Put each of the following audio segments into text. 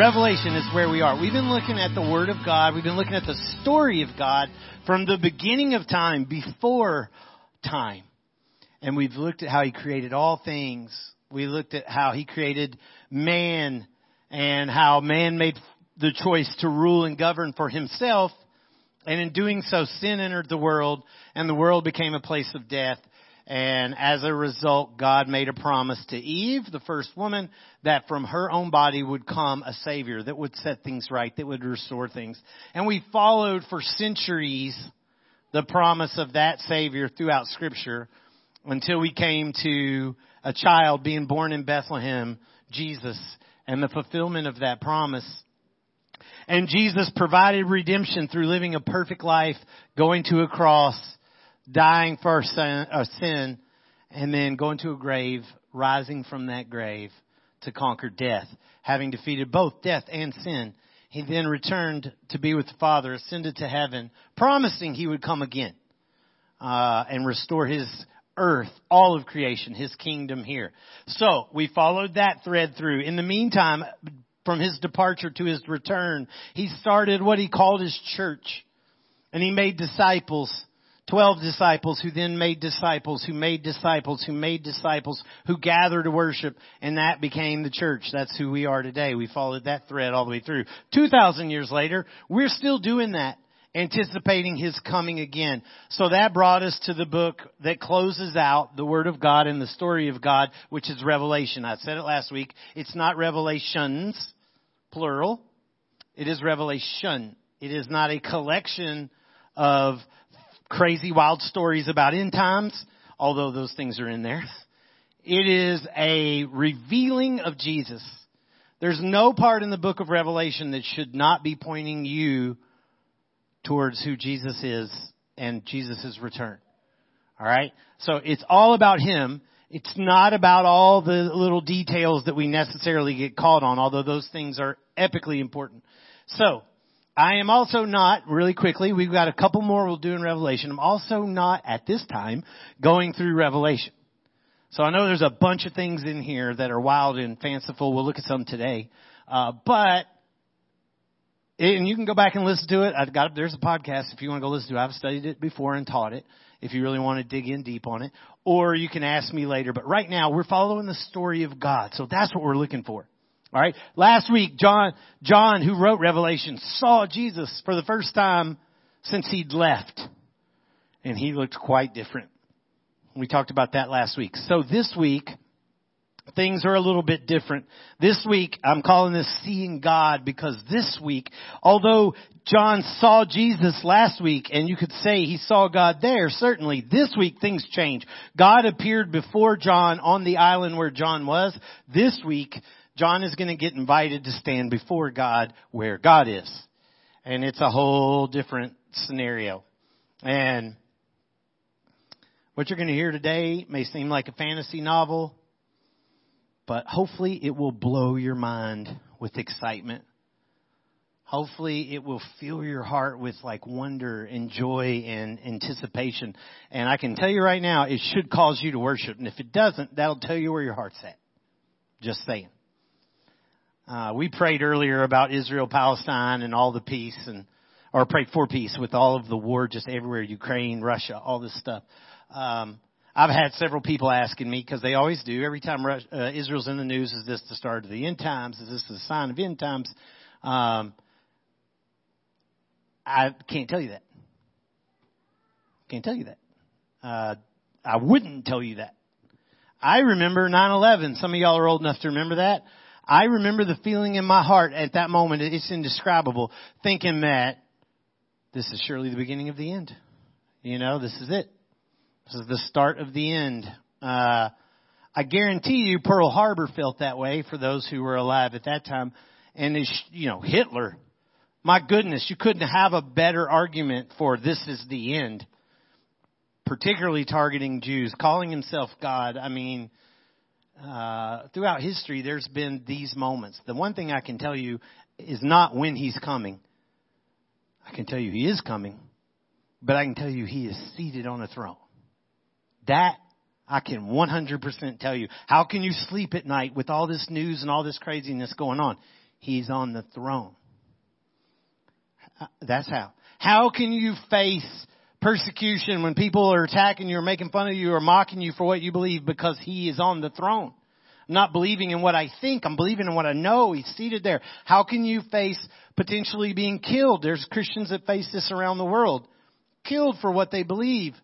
Revelation is where we are. We've been looking at the Word of God. We've been looking at the story of God from the beginning of time, before time. And we've looked at how He created all things. We looked at how He created man and how man made the choice to rule and govern for himself. And in doing so, sin entered the world and the world became a place of death. And as a result, God made a promise to Eve, the first woman, that from her own body would come a savior that would set things right, that would restore things. And we followed for centuries the promise of that savior throughout scripture until we came to a child being born in Bethlehem, Jesus, and the fulfillment of that promise. And Jesus provided redemption through living a perfect life, going to a cross, dying for sin, sin, and then going to a grave, rising from that grave to conquer death, having defeated both death and sin. He then returned to be with the Father, ascended to heaven, promising he would come again uh, and restore his earth, all of creation, his kingdom here. So we followed that thread through. In the meantime, from his departure to his return, he started what he called his church. And he made disciples Twelve disciples who then made disciples, who made disciples, who made disciples, who gathered to worship, and that became the church. That's who we are today. We followed that thread all the way through. Two thousand years later, we're still doing that, anticipating His coming again. So that brought us to the book that closes out the Word of God and the story of God, which is Revelation. I said it last week. It's not Revelations, plural. It is Revelation. It is not a collection of crazy wild stories about end times, although those things are in there. It is a revealing of Jesus. There's no part in the book of Revelation that should not be pointing you towards who Jesus is and Jesus' return. Alright? So it's all about Him. It's not about all the little details that we necessarily get caught on, although those things are epically important. So, I am also not, really quickly, we've got a couple more we'll do in Revelation. I'm also not, at this time, going through Revelation. So I know there's a bunch of things in here that are wild and fanciful. We'll look at some today. Uh, but, and you can go back and listen to it. I've got, there's a podcast if you want to go listen to it. I've studied it before and taught it if you really want to dig in deep on it. Or you can ask me later. But right now, we're following the story of God. So that's what we're looking for. All right. Last week, John, John, who wrote Revelation, saw Jesus for the first time since he'd left. And he looked quite different. We talked about that last week. So this week, things are a little bit different. This week, I'm calling this seeing God because this week, although John saw Jesus last week and you could say he saw God there, certainly this week things change. God appeared before John on the island where John was. This week, John is going to get invited to stand before God where God is. And it's a whole different scenario. And what you're going to hear today may seem like a fantasy novel, but hopefully it will blow your mind with excitement. Hopefully it will fill your heart with like wonder and joy and anticipation. And I can tell you right now, it should cause you to worship. And if it doesn't, that'll tell you where your heart's at. Just saying. Uh, we prayed earlier about Israel, Palestine, and all the peace, and or prayed for peace with all of the war just everywhere, Ukraine, Russia, all this stuff. Um, I've had several people asking me because they always do every time Russia, uh, Israel's in the news. Is this the start of the end times? Is this the sign of end times? Um, I can't tell you that. Can't tell you that. Uh, I wouldn't tell you that. I remember 9/11. Some of y'all are old enough to remember that. I remember the feeling in my heart at that moment, it's indescribable, thinking that this is surely the beginning of the end. You know, this is it. This is the start of the end. Uh, I guarantee you Pearl Harbor felt that way for those who were alive at that time. And you know, Hitler. My goodness, you couldn't have a better argument for this is the end. Particularly targeting Jews, calling himself God. I mean, uh, throughout history, there's been these moments. The one thing I can tell you is not when he's coming. I can tell you he is coming, but I can tell you he is seated on a throne. That I can 100% tell you. How can you sleep at night with all this news and all this craziness going on? He's on the throne. That's how. How can you face persecution when people are attacking you or making fun of you or mocking you for what you believe because He is on the throne? I'm not believing in what I think. I'm believing in what I know. He's seated there. How can you face potentially being killed? There's Christians that face this around the world. Killed for what they believe.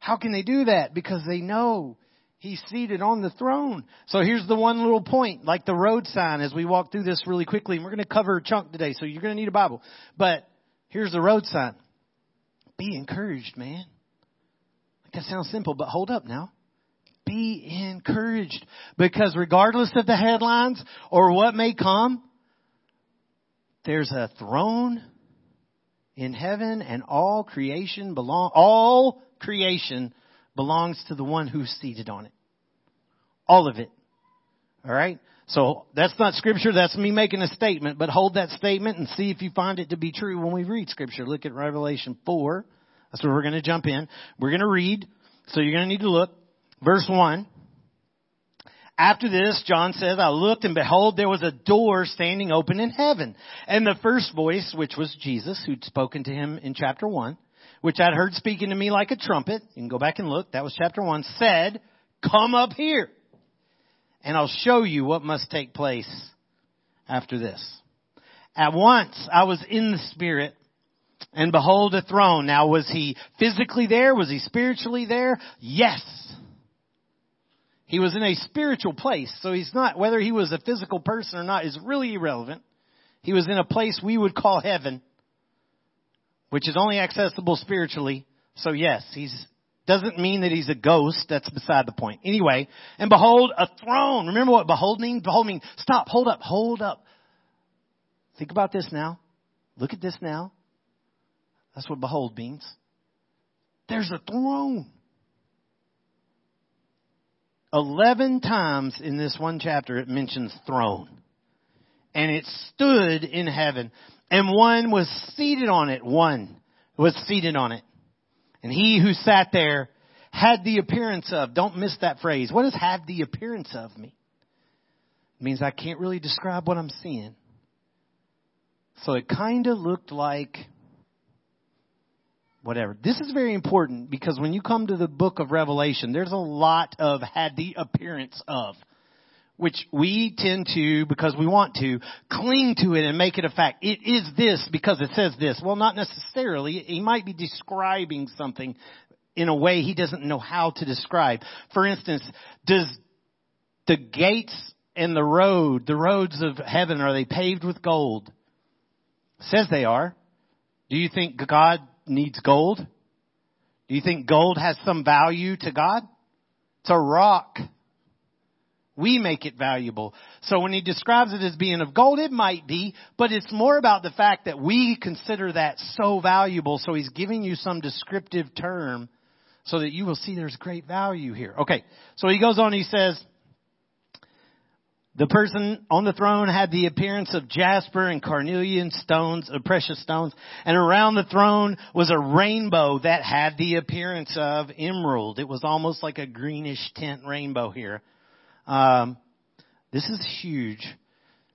How can they do that? Because they know He's seated on the throne. So here's the one little point, like the road sign as we walk through this really quickly. And we're going to cover a chunk today, so you're going to need a Bible. But here's the road sign. Be encouraged, man. That sounds simple, but hold up now. Be encouraged. Because regardless of the headlines or what may come, there's a throne in heaven and all creation belong, all creation belongs to the one who's seated on it. All of it. Alright? So that's not scripture, that's me making a statement, but hold that statement and see if you find it to be true when we read scripture. Look at Revelation 4. That's where we're going to jump in. We're going to read, so you're going to need to look. Verse 1. After this, John says, I looked and behold, there was a door standing open in heaven. And the first voice, which was Jesus, who'd spoken to him in chapter 1, which I'd heard speaking to me like a trumpet, you can go back and look, that was chapter 1, said, come up here and I'll show you what must take place after this. At once I was in the Spirit and behold a throne. Now was he physically there? Was he spiritually there? Yes. He was in a spiritual place. So he's not, whether he was a physical person or not is really irrelevant. He was in a place we would call heaven which is only accessible spiritually. So yes, he's doesn't mean that he's a ghost. That's beside the point. Anyway, and behold, a throne. Remember what behold means? Behold means stop, hold up, hold up. Think about this now. Look at this now. That's what behold means. There's a throne. Eleven times in this one chapter it mentions throne. And it stood in heaven and one was seated on it. One was seated on it. And he who sat there had the appearance of, don't miss that phrase. What does have the appearance of me? It means I can't really describe what I'm seeing. So it kind of looked like whatever. This is very important because when you come to the book of Revelation, there's a lot of had the appearance of which we tend to, because we want to, cling to it and make it a fact. It is this because it says this. Well, not necessarily. He might be describing something in a way he doesn't know how to describe. For instance, does the gates and the road, the roads of heaven, are they paved with gold? says they are. Do you think God needs gold? Do you think gold has some value to God? It's a rock. We make it valuable. So when he describes it as being of gold, it might be, but it's more about the fact that we consider that so valuable. So he's giving you some descriptive term so that you will see there's great value here. Okay. So he goes on, he says, the person on the throne had the appearance of jasper and carnelian stones, of uh, precious stones, and around the throne was a rainbow that had the appearance of emerald. It was almost like a greenish tint rainbow here. Um, this is huge.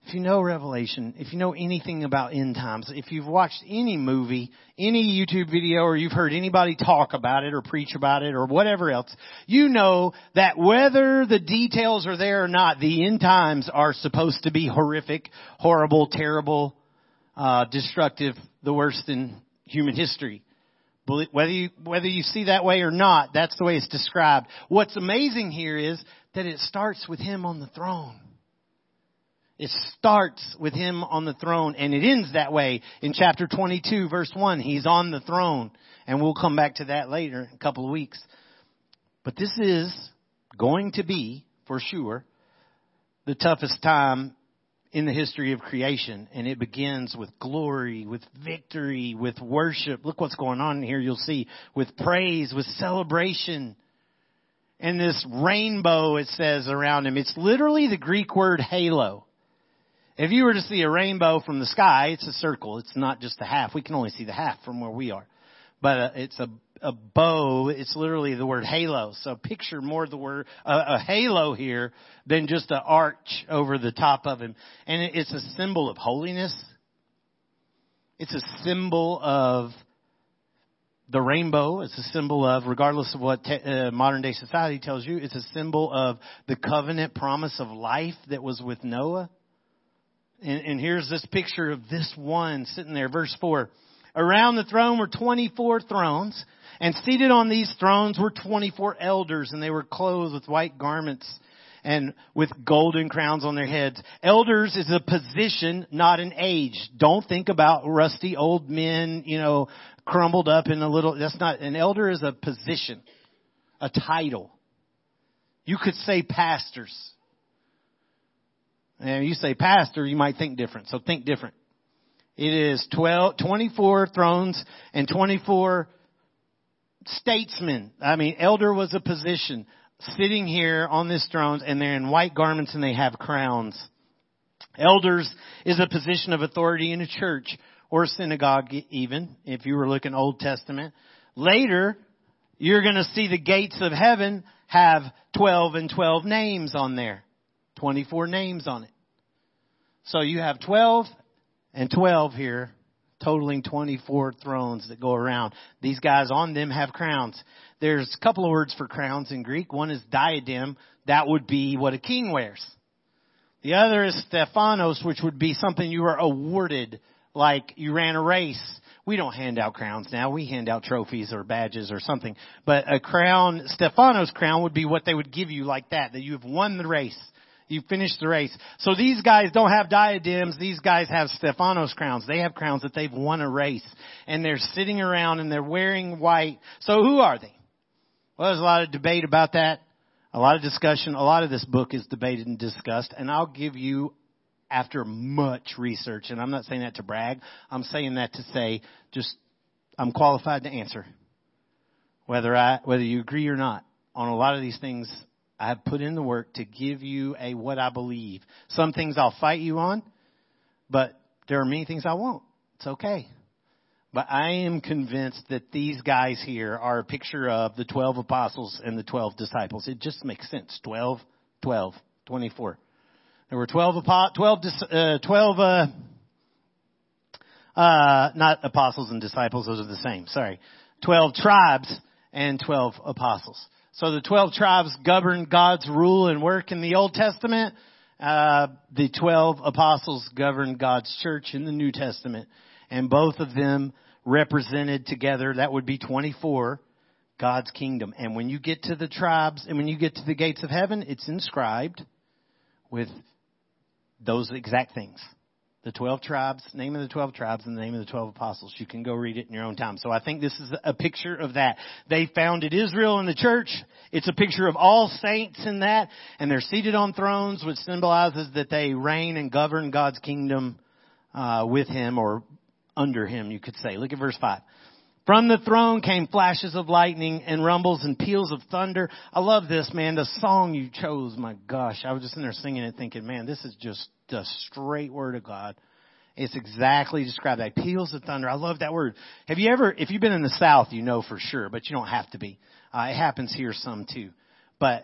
If you know Revelation, if you know anything about end times, if you've watched any movie, any YouTube video, or you've heard anybody talk about it or preach about it or whatever else, you know that whether the details are there or not, the end times are supposed to be horrific, horrible, terrible, uh, destructive, the worst in human history. Whether you, whether you see that way or not, that's the way it's described. What's amazing here is that it starts with Him on the throne. It starts with Him on the throne and it ends that way in chapter 22 verse 1. He's on the throne and we'll come back to that later in a couple of weeks. But this is going to be, for sure, the toughest time in the history of creation. And it begins with glory, with victory, with worship. Look what's going on here. You'll see with praise, with celebration and this rainbow, it says around him. It's literally the Greek word halo. If you were to see a rainbow from the sky, it's a circle. It's not just a half. We can only see the half from where we are. But uh, it's a, a bow, it's literally the word halo. So picture more the word uh, a halo here than just an arch over the top of him. And it's a symbol of holiness. It's a symbol of the rainbow. It's a symbol of, regardless of what te- uh, modern day society tells you, it's a symbol of the covenant promise of life that was with Noah. And, and here's this picture of this one sitting there, verse 4. Around the throne were 24 thrones, and seated on these thrones were 24 elders, and they were clothed with white garments and with golden crowns on their heads. Elders is a position, not an age. Don't think about rusty old men, you know, crumbled up in a little, that's not, an elder is a position, a title. You could say pastors. And you say pastor, you might think different. So think different. It is 12, 24 thrones and 24 statesmen. I mean, elder was a position sitting here on this throne and they're in white garments and they have crowns. Elders is a position of authority in a church or synagogue even, if you were looking Old Testament. Later, you're gonna see the gates of heaven have 12 and 12 names on there. 24 names on it. So you have 12 and 12 here, totaling 24 thrones that go around. These guys on them have crowns. There's a couple of words for crowns in Greek. One is diadem. That would be what a king wears. The other is Stephanos, which would be something you were awarded, like you ran a race. We don't hand out crowns now. We hand out trophies or badges or something. But a crown, Stephanos crown would be what they would give you like that, that you've won the race. You finished the race. So these guys don't have diadems. These guys have Stephanos crowns. They have crowns that they've won a race. And they're sitting around and they're wearing white. So who are they? Well, there's a lot of debate about that. A lot of discussion. A lot of this book is debated and discussed. And I'll give you after much research, and I'm not saying that to brag. I'm saying that to say just I'm qualified to answer. Whether I whether you agree or not on a lot of these things I have put in the work to give you a what I believe. Some things I'll fight you on, but there are many things I won't. It's okay. But I am convinced that these guys here are a picture of the 12 apostles and the 12 disciples. It just makes sense. 12, 12, 24. There were 12, 12, uh, 12, uh, uh, not apostles and disciples, those are the same, sorry. 12 tribes and 12 apostles. So the 12 tribes govern God's rule and work in the Old Testament. Uh, the 12 apostles govern God's church in the New Testament. And both of them represented together, that would be 24, God's kingdom. And when you get to the tribes and when you get to the gates of heaven, it's inscribed with those exact things the 12 tribes, name of the 12 tribes, and the name of the 12 apostles. You can go read it in your own time. So I think this is a picture of that. They founded Israel in the church. It's a picture of all saints in that, and they're seated on thrones, which symbolizes that they reign and govern God's kingdom uh, with Him or under Him, you could say. Look at verse 5. From the throne came flashes of lightning and rumbles and peals of thunder. I love this, man. The song you chose, my gosh. I was just in there singing it thinking, man, this is just the straight word of God. It's exactly described that. Peals of thunder. I love that word. Have you ever, if you've been in the South, you know for sure, but you don't have to be. Uh, it happens here some too. But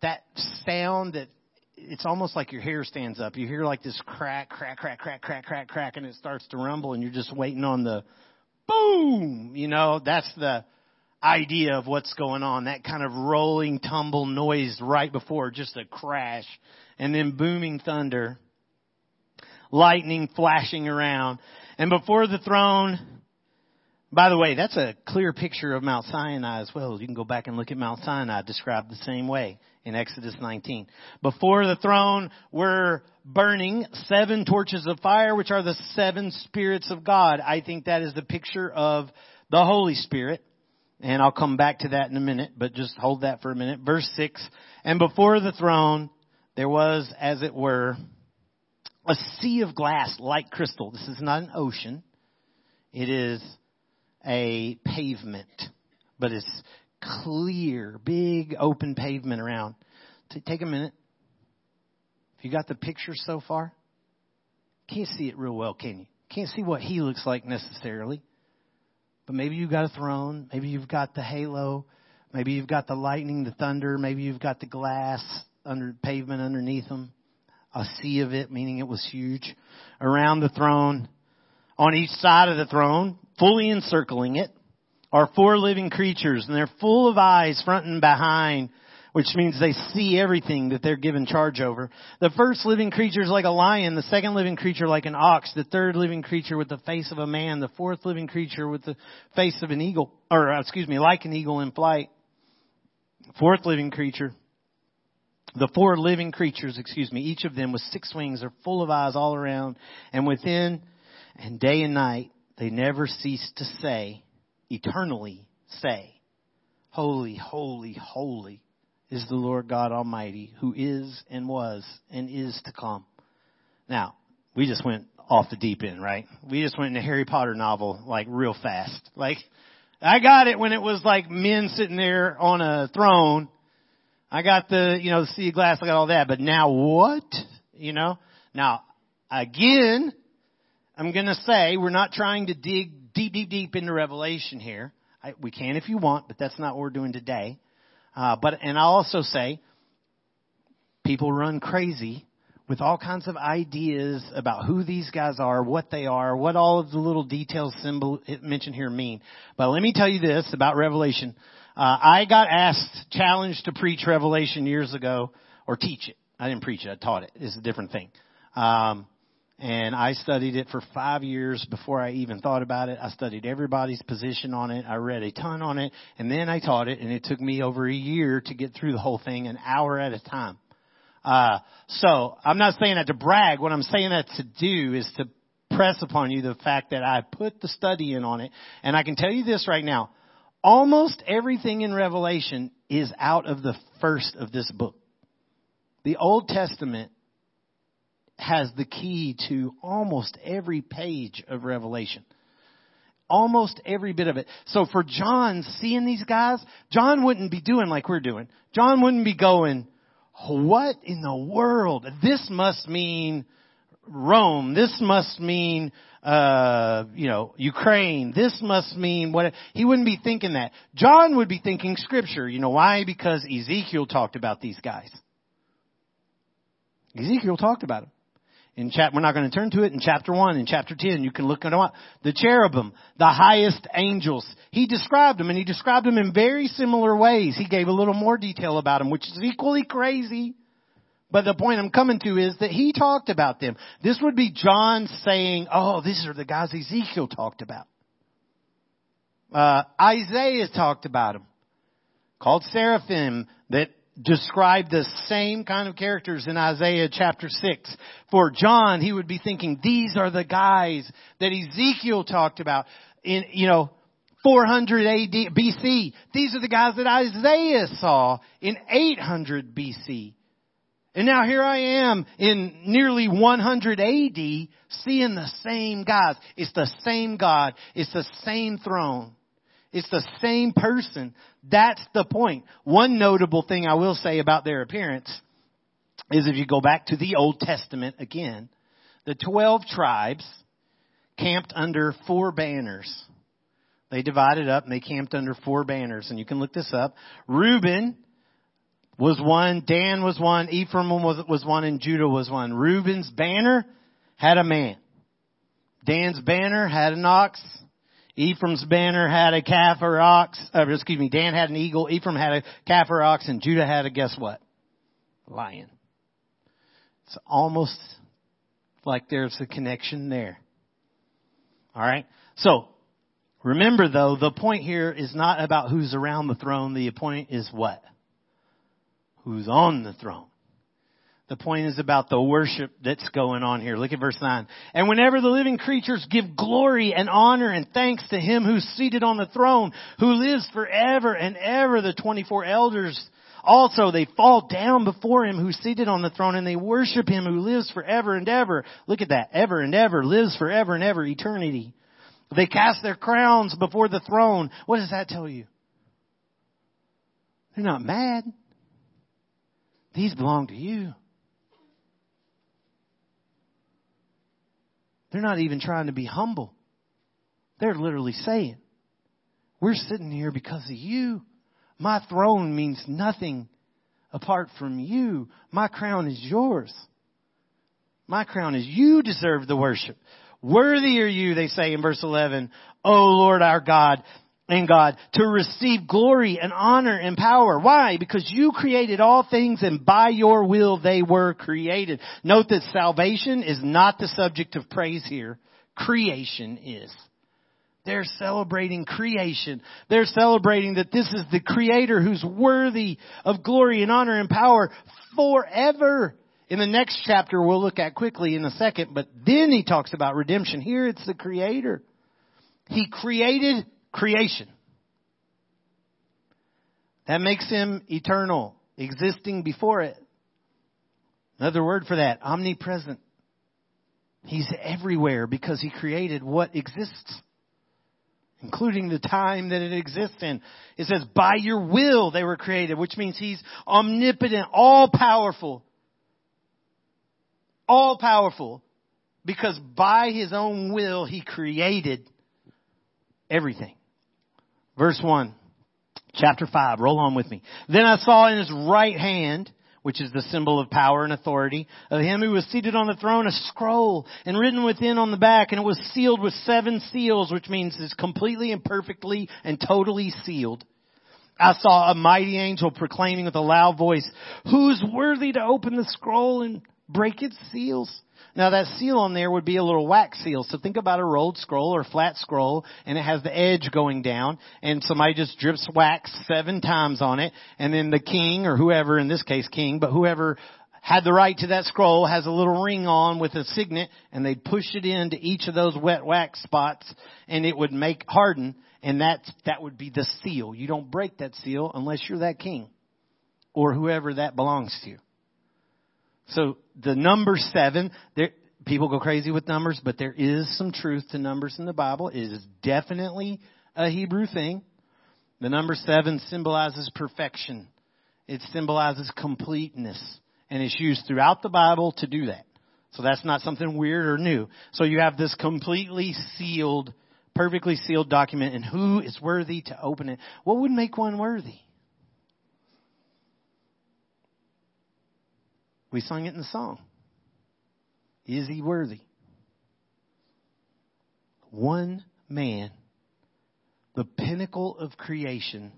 that sound that it's almost like your hair stands up. You hear like this crack, crack, crack, crack, crack, crack, crack, and it starts to rumble and you're just waiting on the boom, you know, that's the idea of what's going on. That kind of rolling tumble noise right before just a crash and then booming thunder, lightning flashing around. And before the throne, by the way, that's a clear picture of Mount Sinai as well. You can go back and look at Mount Sinai described the same way in Exodus 19. Before the throne were burning seven torches of fire, which are the seven spirits of God. I think that is the picture of the Holy Spirit. And I'll come back to that in a minute, but just hold that for a minute. Verse 6. And before the throne, there was, as it were, a sea of glass like crystal. This is not an ocean. It is a pavement, but it's clear, big open pavement around. Take a minute. If you got the picture so far, can't see it real well, can you? Can't see what he looks like necessarily. But maybe you've got a throne. Maybe you've got the halo. Maybe you've got the lightning, the thunder. Maybe you've got the glass under pavement underneath them. A sea of it, meaning it was huge. Around the throne, on each side of the throne, fully encircling it, are four living creatures, and they're full of eyes front and behind which means they see everything that they're given charge over. The first living creature is like a lion, the second living creature like an ox, the third living creature with the face of a man, the fourth living creature with the face of an eagle, or uh, excuse me, like an eagle in flight. Fourth living creature. The four living creatures, excuse me, each of them with six wings are full of eyes all around and within and day and night they never cease to say, eternally say, holy, holy, holy is the Lord God Almighty who is and was and is to come. Now, we just went off the deep end, right? We just went in a Harry Potter novel like real fast. Like, I got it when it was like men sitting there on a throne. I got the, you know, the sea glass, I got all that, but now what? You know? Now, again, I'm gonna say we're not trying to dig deep, deep, deep into Revelation here. I, we can if you want, but that's not what we're doing today. Uh, but and I'll also say, people run crazy with all kinds of ideas about who these guys are, what they are, what all of the little details symbol mentioned here mean. But let me tell you this about Revelation. Uh, I got asked, challenged to preach Revelation years ago, or teach it. I didn't preach it, I taught it. It's a different thing. Um, and I studied it for five years before I even thought about it. I studied everybody's position on it. I read a ton on it, and then I taught it, and it took me over a year to get through the whole thing, an hour at a time. Uh, so I'm not saying that to brag. What I'm saying that to do is to press upon you the fact that I put the study in on it, and I can tell you this right now: almost everything in Revelation is out of the first of this book. The Old Testament has the key to almost every page of Revelation. Almost every bit of it. So for John seeing these guys, John wouldn't be doing like we're doing. John wouldn't be going, what in the world? This must mean Rome. This must mean, uh, you know, Ukraine. This must mean what, he wouldn't be thinking that. John would be thinking scripture. You know why? Because Ezekiel talked about these guys. Ezekiel talked about them in chap, we're not going to turn to it in chapter 1, in chapter 10, you can look at. The cherubim, the highest angels. He described them and he described them in very similar ways. He gave a little more detail about them, which is equally crazy. But the point I'm coming to is that he talked about them. This would be John saying, oh, these are the guys Ezekiel talked about. Uh, Isaiah talked about them. Called seraphim that describe the same kind of characters in Isaiah chapter 6. For John, he would be thinking, these are the guys that Ezekiel talked about in, you know, 400 AD, BC. These are the guys that Isaiah saw in 800 BC. And now here I am in nearly 100 AD seeing the same guys. It's the same God. It's the same throne. It's the same person. That's the point. One notable thing I will say about their appearance is if you go back to the Old Testament again, the 12 tribes camped under four banners. They divided up and they camped under four banners. And you can look this up. Reuben was one, Dan was one, Ephraim was, was one, and Judah was one. Reuben's banner had a man. Dan's banner had an ox. Ephraim's banner had a calf or ox, uh, excuse me, Dan had an eagle, Ephraim had a calf or ox, and Judah had a guess what? Lion. It's almost like there's a connection there. Alright? So, remember though, the point here is not about who's around the throne, the point is what? Who's on the throne. The point is about the worship that's going on here. Look at verse 9. And whenever the living creatures give glory and honor and thanks to him who's seated on the throne, who lives forever and ever, the 24 elders also they fall down before him who's seated on the throne and they worship him who lives forever and ever. Look at that. Ever and ever, lives forever and ever, eternity. They cast their crowns before the throne. What does that tell you? They're not mad. These belong to you. They're not even trying to be humble. They're literally saying, We're sitting here because of you. My throne means nothing apart from you. My crown is yours. My crown is you deserve the worship. Worthy are you, they say in verse 11, O Lord our God and God, to receive glory and honor and power. Why? Because you created all things and by your will they were created. Note that salvation is not the subject of praise here. Creation is. They're celebrating creation. They're celebrating that this is the creator who's worthy of glory and honor and power forever. In the next chapter we'll look at quickly in a second, but then he talks about redemption. Here it's the creator. He created creation. That makes him eternal, existing before it. Another word for that, omnipresent. He's everywhere because he created what exists, including the time that it exists in. It says, by your will they were created, which means he's omnipotent, all powerful. All powerful. Because by his own will he created everything. Verse 1, chapter 5, roll on with me. Then I saw in his right hand, which is the symbol of power and authority, of him who was seated on the throne, a scroll, and written within on the back, and it was sealed with seven seals, which means it's completely and perfectly and totally sealed. I saw a mighty angel proclaiming with a loud voice, who's worthy to open the scroll and break its seals? Now that seal on there would be a little wax seal. So think about a rolled scroll or flat scroll and it has the edge going down and somebody just drips wax seven times on it and then the king or whoever, in this case king, but whoever had the right to that scroll has a little ring on with a signet and they'd push it into each of those wet wax spots and it would make harden and that, that would be the seal. You don't break that seal unless you're that king or whoever that belongs to. So the number seven, there, people go crazy with numbers, but there is some truth to numbers in the Bible. It is definitely a Hebrew thing. The number seven symbolizes perfection. It symbolizes completeness. And it's used throughout the Bible to do that. So that's not something weird or new. So you have this completely sealed, perfectly sealed document and who is worthy to open it? What would make one worthy? We sung it in the song. Is he worthy? One man, the pinnacle of creation,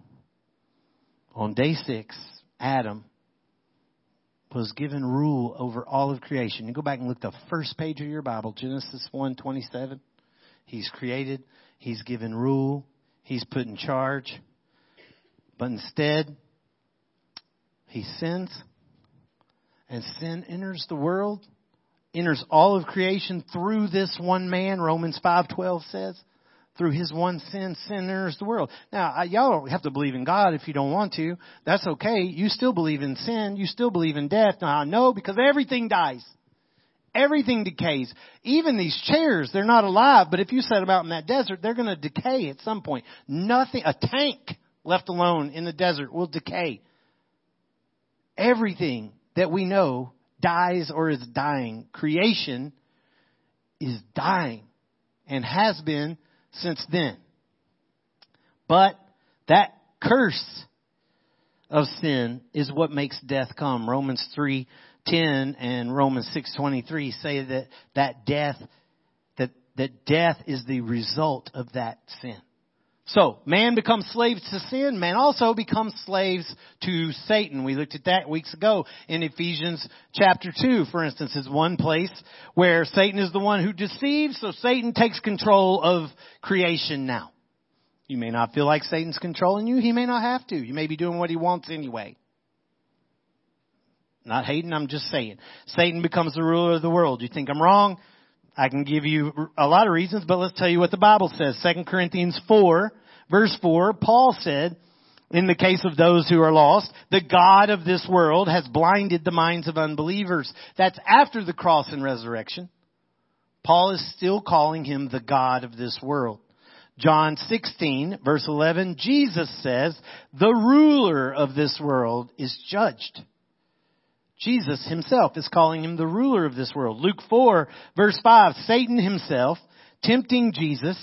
on day six, Adam, was given rule over all of creation. You go back and look the first page of your Bible, Genesis 1 27. He's created, he's given rule, he's put in charge. But instead, he sins and sin enters the world, enters all of creation through this one man, Romans 5:12 says. Through his one sin, sin enters the world. Now, y'all don't have to believe in God if you don't want to. That's okay. You still believe in sin. You still believe in death. Now, I know because everything dies. Everything decays. Even these chairs, they're not alive, but if you set them out in that desert, they're going to decay at some point. Nothing, a tank left alone in the desert will decay. Everything that we know dies or is dying. Creation is dying and has been since then. But that curse of sin is what makes death come. Romans 3:10 and Romans 6:23 say that that death that that death is the result of that sin. So, man becomes slaves to sin. Man also becomes slaves to Satan. We looked at that weeks ago in Ephesians chapter 2, for instance, is one place where Satan is the one who deceives, so Satan takes control of creation now. You may not feel like Satan's controlling you. He may not have to. You may be doing what he wants anyway. Not hating, I'm just saying. Satan becomes the ruler of the world. You think I'm wrong? I can give you a lot of reasons, but let's tell you what the Bible says. 2 Corinthians 4, verse 4, Paul said, in the case of those who are lost, the God of this world has blinded the minds of unbelievers. That's after the cross and resurrection. Paul is still calling him the God of this world. John 16 verse 11, Jesus says, the ruler of this world is judged. Jesus himself is calling him the ruler of this world. Luke 4 verse 5, Satan himself tempting Jesus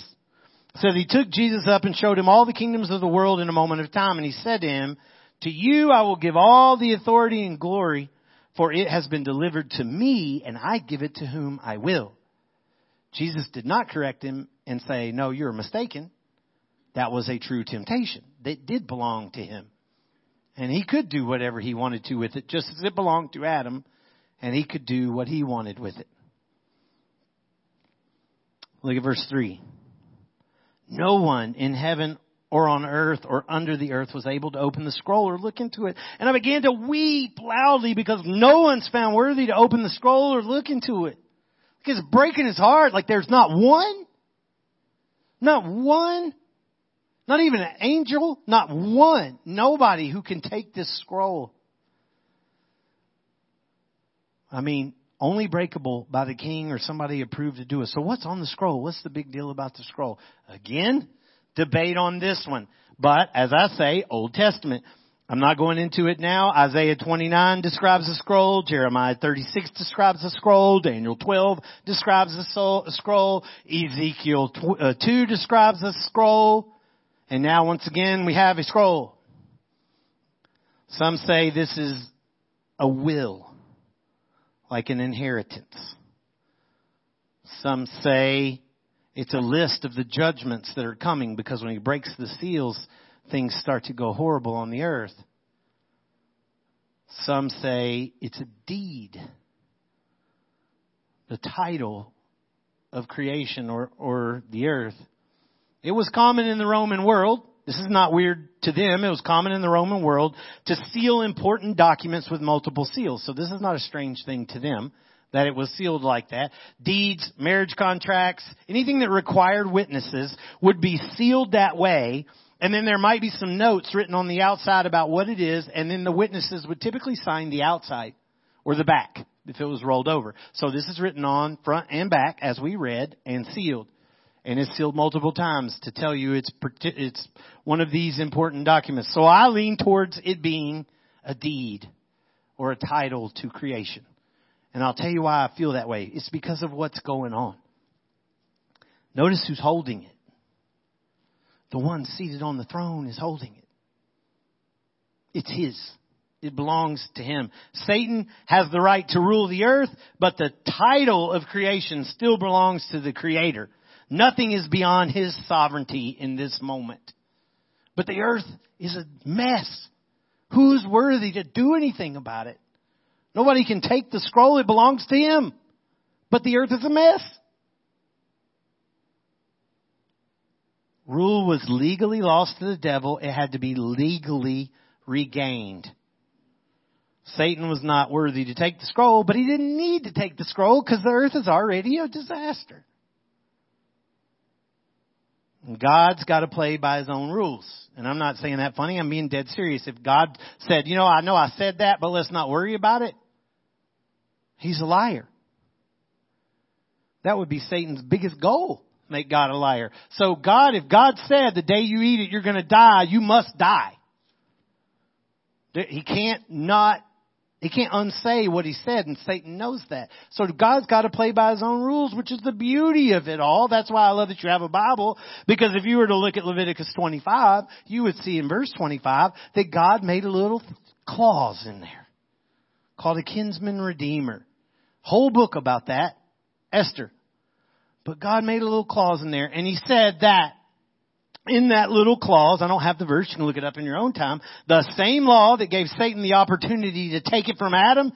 says he took Jesus up and showed him all the kingdoms of the world in a moment of time. And he said to him, to you I will give all the authority and glory, for it has been delivered to me, and I give it to whom I will. Jesus did not correct him and say, no, you're mistaken. That was a true temptation. That did belong to him. And he could do whatever he wanted to with it, just as it belonged to Adam, and he could do what he wanted with it. Look at verse 3. No one in heaven or on earth or under the earth was able to open the scroll or look into it. And I began to weep loudly because no one's found worthy to open the scroll or look into it. It's breaking his heart like there's not one. Not one. Not even an angel. Not one. Nobody who can take this scroll. I mean, only breakable by the king or somebody approved to do it. So what's on the scroll? What's the big deal about the scroll? Again, debate on this one. But as I say, Old Testament. I'm not going into it now. Isaiah 29 describes a scroll. Jeremiah 36 describes a scroll. Daniel 12 describes a scroll. Ezekiel uh, 2 describes a scroll. And now once again we have a scroll. Some say this is a will like an inheritance. Some say it's a list of the judgments that are coming because when he breaks the seals, things start to go horrible on the earth. Some say it's a deed, the title of creation or, or the earth. It was common in the Roman world this is not weird to them. It was common in the Roman world to seal important documents with multiple seals. So this is not a strange thing to them that it was sealed like that. Deeds, marriage contracts, anything that required witnesses would be sealed that way. And then there might be some notes written on the outside about what it is. And then the witnesses would typically sign the outside or the back if it was rolled over. So this is written on front and back as we read and sealed and it's sealed multiple times to tell you it's it's one of these important documents. So I lean towards it being a deed or a title to creation. And I'll tell you why I feel that way. It's because of what's going on. Notice who's holding it. The one seated on the throne is holding it. It's his. It belongs to him. Satan has the right to rule the earth, but the title of creation still belongs to the creator. Nothing is beyond His sovereignty in this moment. But the earth is a mess. Who's worthy to do anything about it? Nobody can take the scroll. It belongs to Him. But the earth is a mess. Rule was legally lost to the devil. It had to be legally regained. Satan was not worthy to take the scroll, but he didn't need to take the scroll because the earth is already a disaster. God's got to play by his own rules. And I'm not saying that funny. I'm being dead serious. If God said, you know, I know I said that, but let's not worry about it, he's a liar. That would be Satan's biggest goal. Make God a liar. So God, if God said the day you eat it, you're going to die, you must die. He can't not he can't unsay what he said, and Satan knows that. So God's got to play by his own rules, which is the beauty of it all. That's why I love that you have a Bible, because if you were to look at Leviticus 25, you would see in verse 25 that God made a little clause in there called a kinsman redeemer. Whole book about that. Esther. But God made a little clause in there, and he said that in that little clause, I don't have the verse, you can look it up in your own time, the same law that gave Satan the opportunity to take it from Adam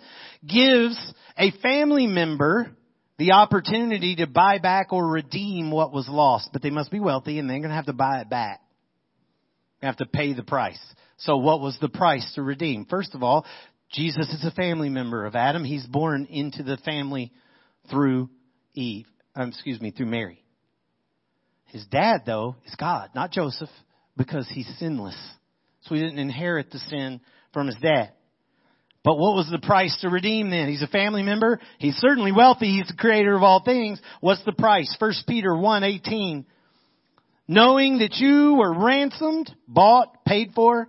gives a family member the opportunity to buy back or redeem what was lost. But they must be wealthy and they're going to have to buy it back. They have to pay the price. So what was the price to redeem? First of all, Jesus is a family member of Adam. He's born into the family through Eve, um, excuse me, through Mary. His dad, though, is God, not Joseph, because he's sinless. So he didn't inherit the sin from his dad. But what was the price to redeem then? He's a family member. He's certainly wealthy. He's the creator of all things. What's the price? 1 Peter 1:18. Knowing that you were ransomed, bought, paid for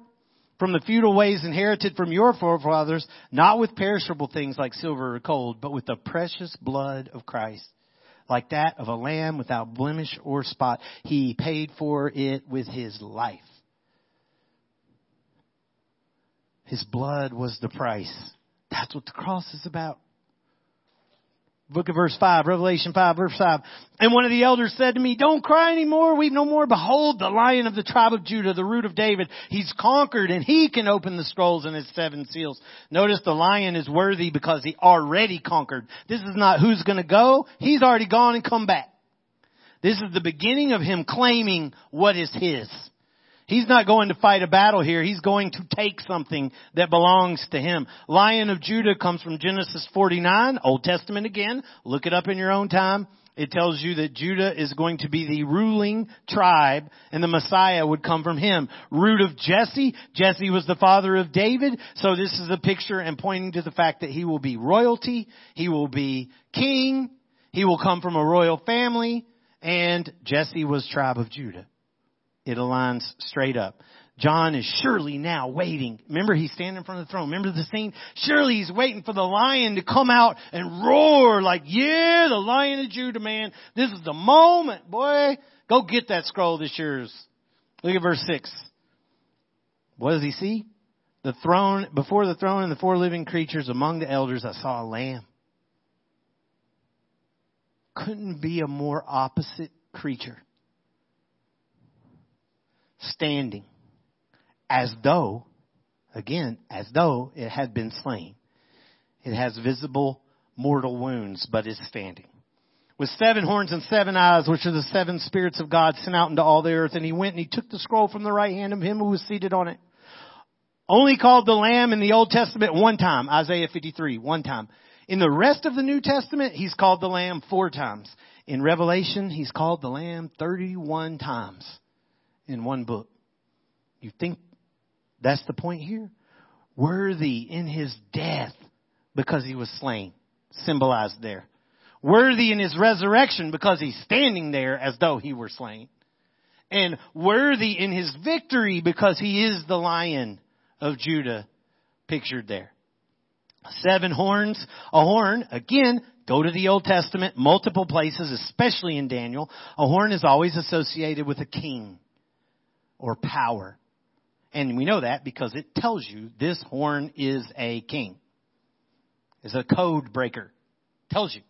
from the futile ways inherited from your forefathers, not with perishable things like silver or gold, but with the precious blood of Christ like that of a lamb without blemish or spot. He paid for it with his life. His blood was the price. That's what the cross is about. Book of verse 5, Revelation 5, verse 5. And one of the elders said to me, don't cry anymore, weep no more. Behold, the lion of the tribe of Judah, the root of David, he's conquered and he can open the scrolls and his seven seals. Notice the lion is worthy because he already conquered. This is not who's gonna go. He's already gone and come back. This is the beginning of him claiming what is his. He's not going to fight a battle here. He's going to take something that belongs to him. Lion of Judah comes from Genesis 49, Old Testament again. Look it up in your own time. It tells you that Judah is going to be the ruling tribe and the Messiah would come from him. Root of Jesse. Jesse was the father of David. So this is a picture and pointing to the fact that he will be royalty. He will be king. He will come from a royal family. And Jesse was tribe of Judah. It aligns straight up. John is surely now waiting. Remember, he's standing in front of the throne. Remember the scene? Surely he's waiting for the lion to come out and roar like, yeah, the lion of Judah, man. This is the moment, boy. Go get that scroll this yours. Look at verse 6. What does he see? The throne, before the throne and the four living creatures among the elders, I saw a lamb. Couldn't be a more opposite creature standing as though, again, as though it had been slain. It has visible mortal wounds, but is standing. With seven horns and seven eyes, which are the seven spirits of God sent out into all the earth, and he went and he took the scroll from the right hand of him who was seated on it. Only called the Lamb in the Old Testament one time, Isaiah 53, one time. In the rest of the New Testament, he's called the Lamb four times. In Revelation, he's called the Lamb 31 times in one book. You think that's the point here? Worthy in his death because he was slain, symbolized there. Worthy in his resurrection because he's standing there as though he were slain. And worthy in his victory because he is the lion of Judah pictured there. Seven horns, a horn, again, go to the Old Testament, multiple places, especially in Daniel. A horn is always associated with a king or power. And we know that because it tells you this horn is a king. Is a code breaker. Tells you.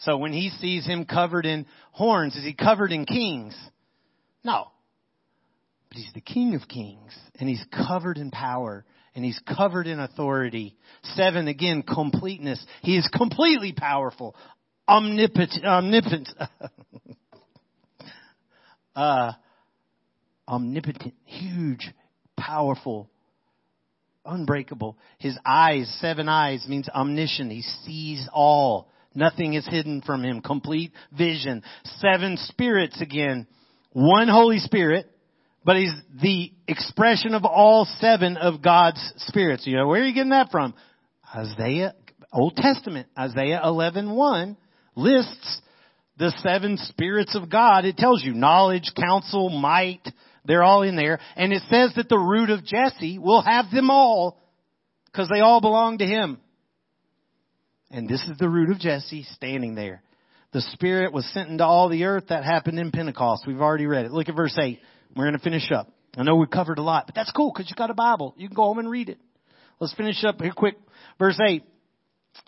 So when he sees him covered in horns, is he covered in kings? No. But he's the king of kings and he's covered in power and he's covered in authority. Seven, again, completeness. He is completely powerful, omnipotent, omnipotent, uh, omnipotent, huge, powerful, unbreakable. His eyes, seven eyes means omniscient. He sees all. Nothing is hidden from him. Complete vision. Seven spirits again. One Holy Spirit, but he's the expression of all seven of God's spirits. You know, where are you getting that from? Isaiah, Old Testament, Isaiah 11:1 lists the seven spirits of God. It tells you knowledge, counsel, might, they're all in there. And it says that the root of Jesse will have them all because they all belong to him. And this is the root of Jesse standing there. The Spirit was sent into all the earth. That happened in Pentecost. We've already read it. Look at verse 8. We're going to finish up. I know we've covered a lot, but that's cool because you got a Bible. You can go home and read it. Let's finish up here quick. Verse 8.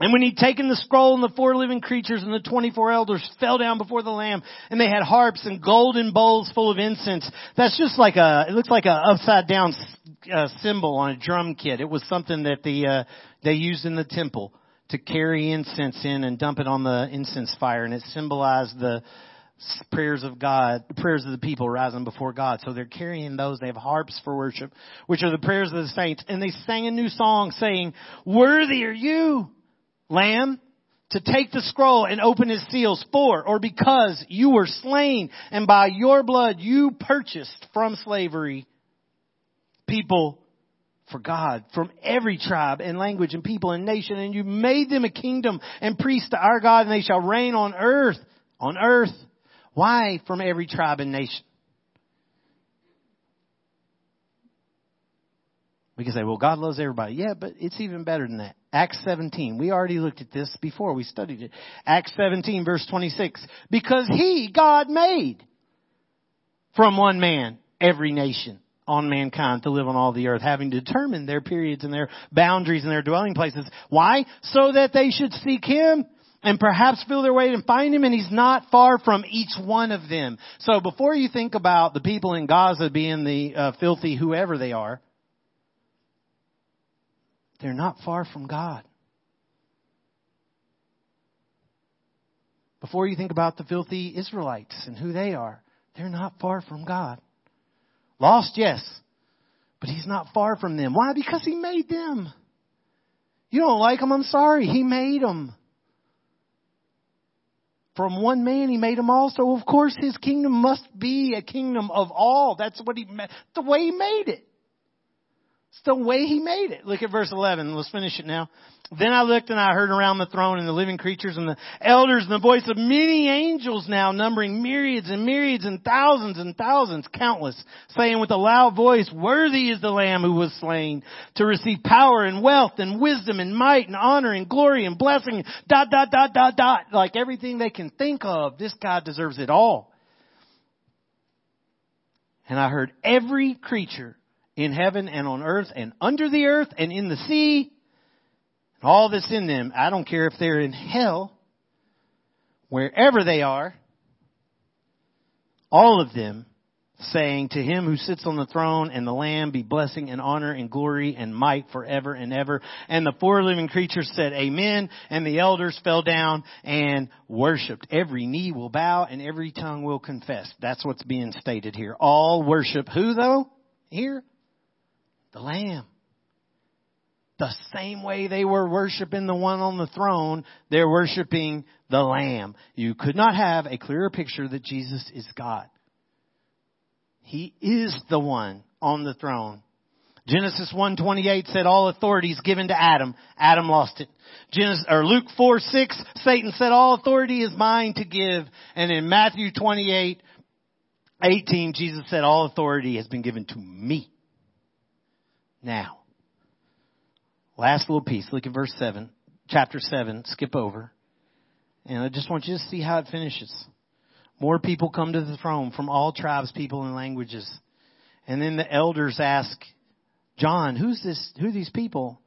And when he'd taken the scroll and the four living creatures and the 24 elders fell down before the Lamb and they had harps and golden bowls full of incense. That's just like a, it looks like a upside down uh, cymbal on a drum kit. It was something that the, uh, they used in the temple to carry incense in and dump it on the incense fire and it symbolized the, prayers of God, the prayers of the people rising before God. So they're carrying those. They have harps for worship, which are the prayers of the saints. And they sang a new song saying, Worthy are you, Lamb, to take the scroll and open his seals for or because you were slain and by your blood you purchased from slavery people for God from every tribe and language and people and nation and you made them a kingdom and priests to our God and they shall reign on earth, on earth. Why from every tribe and nation? We can say, well, God loves everybody. Yeah, but it's even better than that. Acts 17. We already looked at this before. We studied it. Acts 17 verse 26. Because He, God, made from one man every nation on mankind to live on all the earth, having determined their periods and their boundaries and their dwelling places. Why? So that they should seek Him and perhaps feel their way and find him and he's not far from each one of them. So before you think about the people in Gaza being the uh, filthy whoever they are, they're not far from God. Before you think about the filthy Israelites and who they are, they're not far from God. Lost, yes, but he's not far from them. Why? Because he made them. You don't like them, I'm sorry. He made them. From one man he made them all, so of course his kingdom must be a kingdom of all. That's what he, meant, the way he made it. It's the way he made it. Look at verse 11. Let's finish it now. Then I looked and I heard around the throne and the living creatures and the elders and the voice of many angels now numbering myriads and myriads and thousands and thousands, countless, saying with a loud voice, worthy is the lamb who was slain to receive power and wealth and wisdom and might and honor and glory and blessing, dot, dot, dot, dot, dot, like everything they can think of. This God deserves it all. And I heard every creature in heaven and on earth and under the earth and in the sea all that's in them. I don't care if they're in hell, wherever they are, all of them saying to him who sits on the throne and the lamb be blessing and honor and glory and might forever and ever. And the four living creatures said amen and the elders fell down and worshiped. Every knee will bow and every tongue will confess. That's what's being stated here. All worship who though? Here? The lamb. The same way they were worshiping the one on the throne, they're worshiping the lamb. You could not have a clearer picture that Jesus is God. He is the one on the throne. Genesis 1:28 said all authority is given to Adam. Adam lost it. Genesis or Luke 4:6 Satan said all authority is mine to give. And in Matthew 28:18 Jesus said all authority has been given to me. Now, last little piece. Look at verse 7, chapter 7, skip over. And I just want you to see how it finishes. More people come to the throne from all tribes, people, and languages. And then the elders ask John, who's this, who are these people?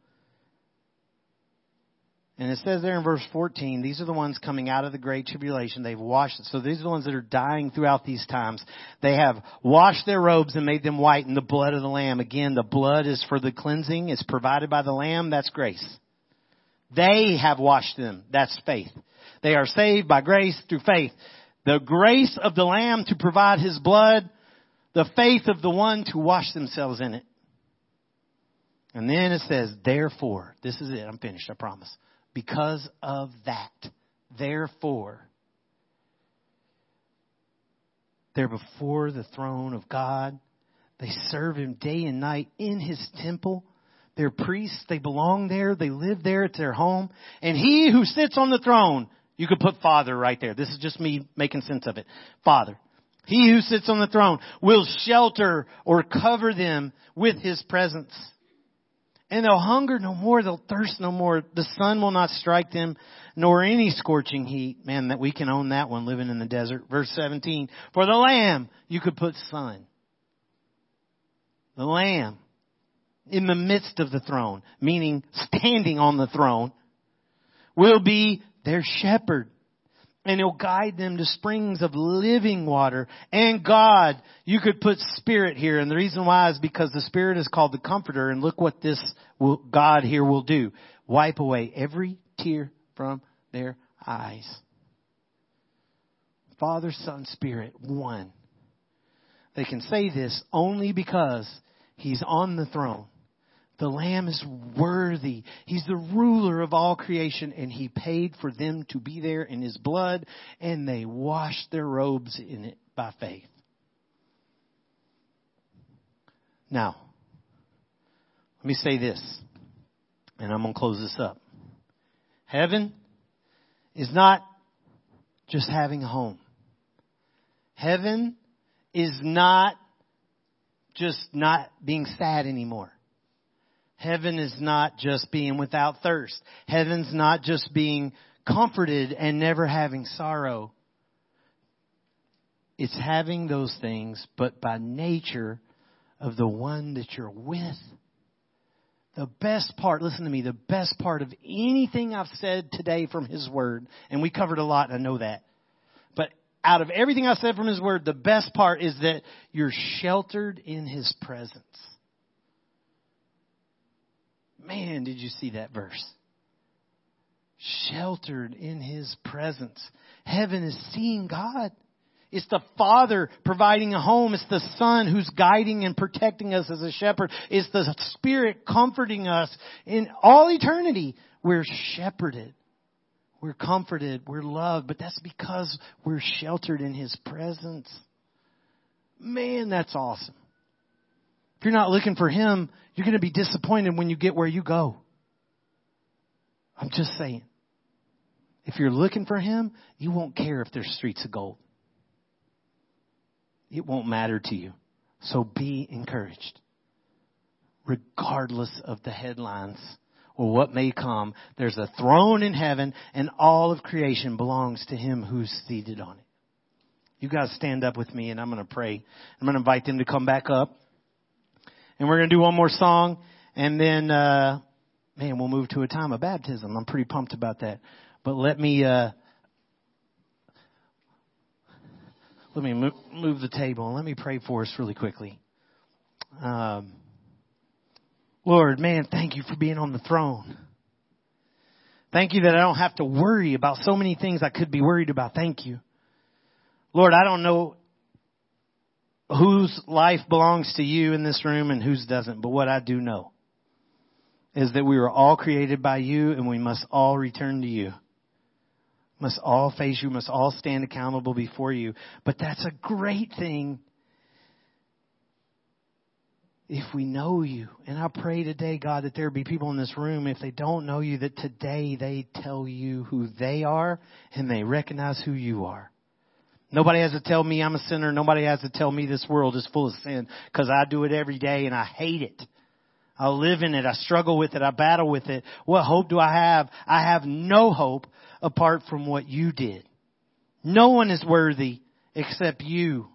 And it says there in verse 14, these are the ones coming out of the great tribulation. They've washed. So these are the ones that are dying throughout these times. They have washed their robes and made them white in the blood of the Lamb. Again, the blood is for the cleansing. It's provided by the Lamb. That's grace. They have washed them. That's faith. They are saved by grace through faith. The grace of the Lamb to provide His blood. The faith of the one to wash themselves in it. And then it says, therefore, this is it. I'm finished. I promise. Because of that, therefore, they're before the throne of God. They serve Him day and night in His temple. They're priests. They belong there. They live there. It's their home. And He who sits on the throne, you could put Father right there. This is just me making sense of it. Father. He who sits on the throne will shelter or cover them with His presence. And they'll hunger no more, they'll thirst no more. The sun will not strike them, nor any scorching heat. Man, that we can own that one living in the desert. Verse 17. For the Lamb, you could put sun. The Lamb in the midst of the throne, meaning standing on the throne, will be their shepherd and he'll guide them to springs of living water. And God, you could put spirit here, and the reason why is because the spirit is called the comforter, and look what this will, God here will do. Wipe away every tear from their eyes. Father, Son, Spirit, one. They can say this only because He's on the throne. The Lamb is worthy. He's the ruler of all creation and He paid for them to be there in His blood and they washed their robes in it by faith. Now, let me say this and I'm going to close this up. Heaven is not just having a home. Heaven is not just not being sad anymore. Heaven is not just being without thirst. Heaven's not just being comforted and never having sorrow. It's having those things, but by nature of the one that you're with. The best part, listen to me, the best part of anything I've said today from His Word, and we covered a lot, I know that. But out of everything I said from His Word, the best part is that you're sheltered in His presence. Man, did you see that verse? Sheltered in His presence. Heaven is seeing God. It's the Father providing a home. It's the Son who's guiding and protecting us as a shepherd. It's the Spirit comforting us. In all eternity, we're shepherded. We're comforted. We're loved. But that's because we're sheltered in His presence. Man, that's awesome. If you're not looking for Him, you're going to be disappointed when you get where you go. I'm just saying. If you're looking for Him, you won't care if there's streets of gold it won't matter to you. So be encouraged. Regardless of the headlines or what may come, there's a throne in heaven and all of creation belongs to him who's seated on it. You guys stand up with me and I'm going to pray. I'm going to invite them to come back up. And we're going to do one more song and then, uh, man, we'll move to a time of baptism. I'm pretty pumped about that. But let me, uh, let me move the table let me pray for us really quickly. Um, Lord, man, thank you for being on the throne. Thank you that I don't have to worry about so many things I could be worried about. Thank you. Lord, I don't know whose life belongs to you in this room and whose doesn't, but what I do know is that we were all created by you and we must all return to you must all face you, must all stand accountable before you. But that's a great thing if we know you. And I pray today, God, that there be people in this room, if they don't know you, that today they tell you who they are and they recognize who you are. Nobody has to tell me I'm a sinner. Nobody has to tell me this world is full of sin because I do it every day and I hate it. I live in it. I struggle with it. I battle with it. What hope do I have? I have no hope apart from what you did. No one is worthy except you.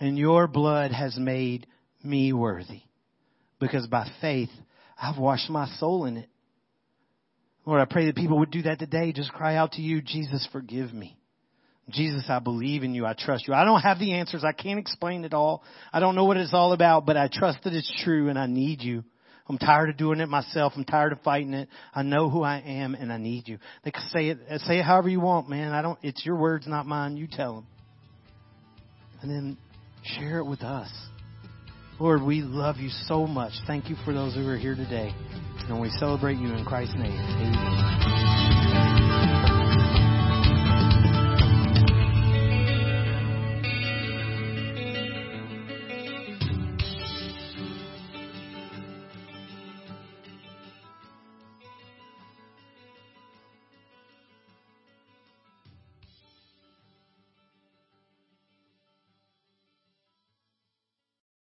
And your blood has made me worthy. Because by faith, I've washed my soul in it. Lord, I pray that people would do that today. Just cry out to you, Jesus, forgive me. Jesus, I believe in you. I trust you. I don't have the answers. I can't explain it all. I don't know what it's all about, but I trust that it's true and I need you. I'm tired of doing it myself. I'm tired of fighting it. I know who I am and I need you. They can say it, say it however you want, man. I don't, it's your words, not mine. You tell them. And then share it with us. Lord, we love you so much. Thank you for those who are here today. And we celebrate you in Christ's name. Amen.